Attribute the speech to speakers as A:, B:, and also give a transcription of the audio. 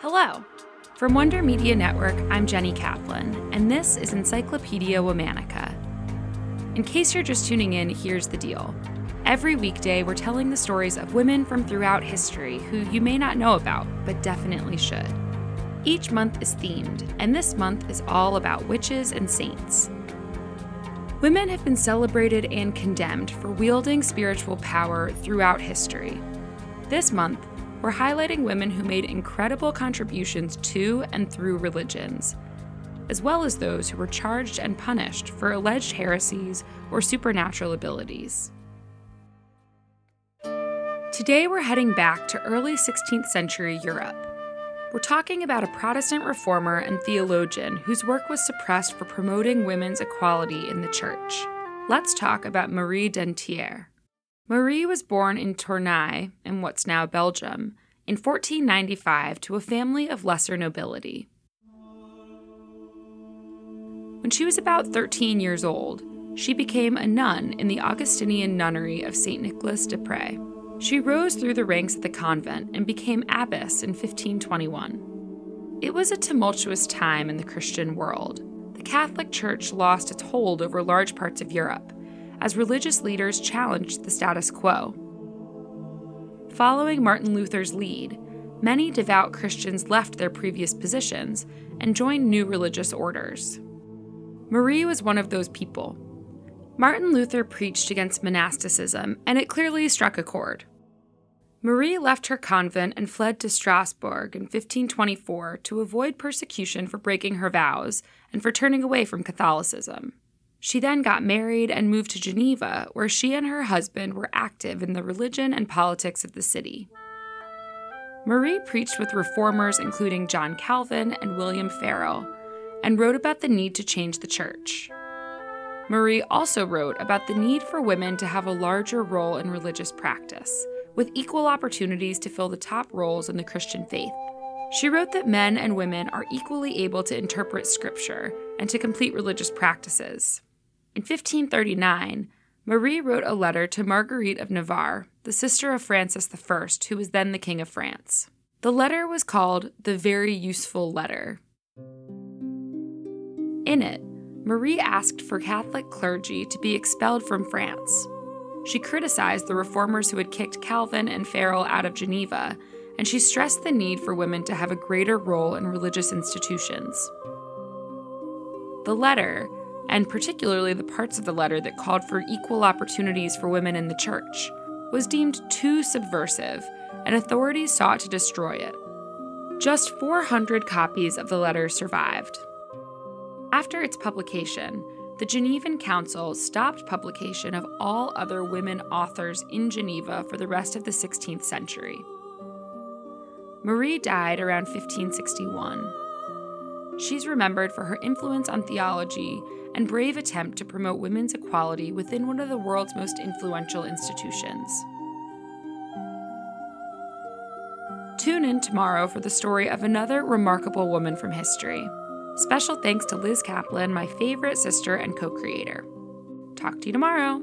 A: Hello. From Wonder Media Network, I'm Jenny Kaplan, and this is Encyclopedia Womannica. In case you're just tuning in, here's the deal. Every weekday, we're telling the stories of women from throughout history who you may not know about, but definitely should. Each month is themed, and this month is all about witches and saints. Women have been celebrated and condemned for wielding spiritual power throughout history. This month, we're highlighting women who made incredible contributions to and through religions, as well as those who were charged and punished for alleged heresies or supernatural abilities. Today, we're heading back to early 16th century Europe. We're talking about a Protestant reformer and theologian whose work was suppressed for promoting women's equality in the church. Let's talk about Marie Dentiere. Marie was born in Tournai, in what's now Belgium, in 1495 to a family of lesser nobility. When she was about 13 years old, she became a nun in the Augustinian nunnery of St. Nicholas de Pré. She rose through the ranks at the convent and became abbess in 1521. It was a tumultuous time in the Christian world. The Catholic Church lost its hold over large parts of Europe, as religious leaders challenged the status quo. Following Martin Luther's lead, many devout Christians left their previous positions and joined new religious orders. Marie was one of those people. Martin Luther preached against monasticism, and it clearly struck a chord. Marie left her convent and fled to Strasbourg in 1524 to avoid persecution for breaking her vows and for turning away from Catholicism. She then got married and moved to Geneva, where she and her husband were active in the religion and politics of the city. Marie preached with reformers including John Calvin and William Farel, and wrote about the need to change the church. Marie also wrote about the need for women to have a larger role in religious practice, with equal opportunities to fill the top roles in the Christian faith. She wrote that men and women are equally able to interpret scripture and to complete religious practices. In 1539, Marie wrote a letter to Marguerite of Navarre, the sister of Francis I, who was then the King of France. The letter was called the Very Useful Letter. In it, Marie asked for Catholic clergy to be expelled from France. She criticized the reformers who had kicked Calvin and Farel out of Geneva, and she stressed the need for women to have a greater role in religious institutions. The letter, and particularly the parts of the letter that called for equal opportunities for women in the church, was deemed too subversive, and authorities sought to destroy it. Just 400 copies of the letter survived. After its publication, the Genevan Council stopped publication of all other women authors in Geneva for the rest of the 16th century. Marie died around 1561. She's remembered for her influence on theology and brave attempt to promote women's equality within one of the world's most influential institutions. Tune in tomorrow for the story of another remarkable woman from history. Special thanks to Liz Kaplan, my favorite sister and co creator. Talk to you tomorrow.